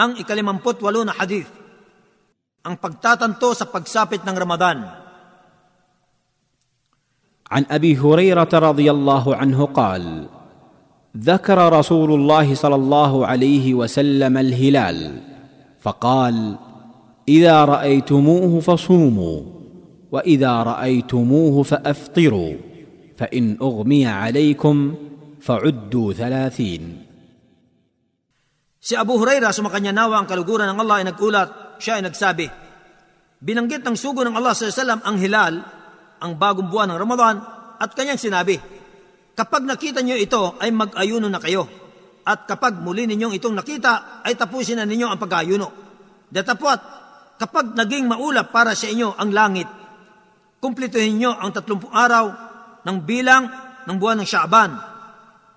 ang ikalimamput walo na hadith. Ang pagtatanto sa pagsapit ng Ramadan. عن ابي هريره رضي الله عنه قال ذكر رسول الله صلى الله عليه وسلم الهلال فقال اذا رايتموه فصوموا واذا رايتموه فافطروا فان اغمي عليكم فعدوا ثلاثين Si Abu Huraira, sumakanya nawa ang kaluguran ng Allah ay nagulat, siya ay nagsabi, Binanggit ng sugo ng Allah s.a.w. ang hilal, ang bagong buwan ng Ramadan, at kanyang sinabi, Kapag nakita niyo ito, ay mag-ayuno na kayo. At kapag muli ninyong itong nakita, ay tapusin na ninyo ang pag-ayuno. Datapwat, kapag naging maulap para sa inyo ang langit, kumplituhin niyo ang tatlumpung araw ng bilang ng buwan ng Shaaban.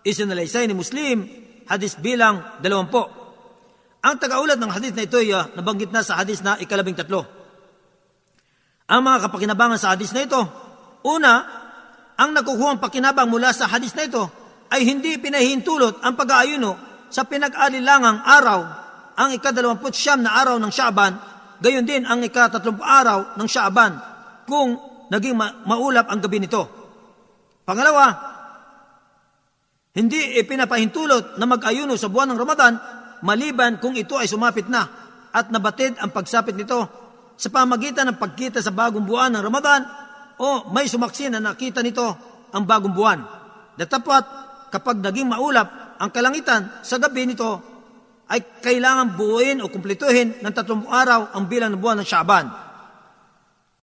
Isinalaysay ni Muslim, hadis bilang dalawampo. Ang tagaulat ng hadis na ito ay uh, nabanggit na sa hadis na ikalabing tatlo. Ang mga kapakinabangan sa hadis na ito, una, ang nakukuhang pakinabang mula sa hadis na ito ay hindi pinahintulot ang pag-aayuno sa pinag-alilangang araw, ang ikadalawamput siyam na araw ng Shaaban, gayon din ang ikatatlumpu araw ng Shaaban, kung naging ma- maulap ang gabi nito. Pangalawa, hindi ipinapahintulot na mag-ayuno sa buwan ng Ramadan maliban kung ito ay sumapit na at nabatid ang pagsapit nito sa pamagitan ng pagkita sa bagong buwan ng Ramadan o may sumaksi na nakita nito ang bagong buwan. Datapat kapag naging maulap ang kalangitan sa gabi nito ay kailangan buuin o kumplituhin ng tatlong araw ang bilang ng buwan ng Shaaban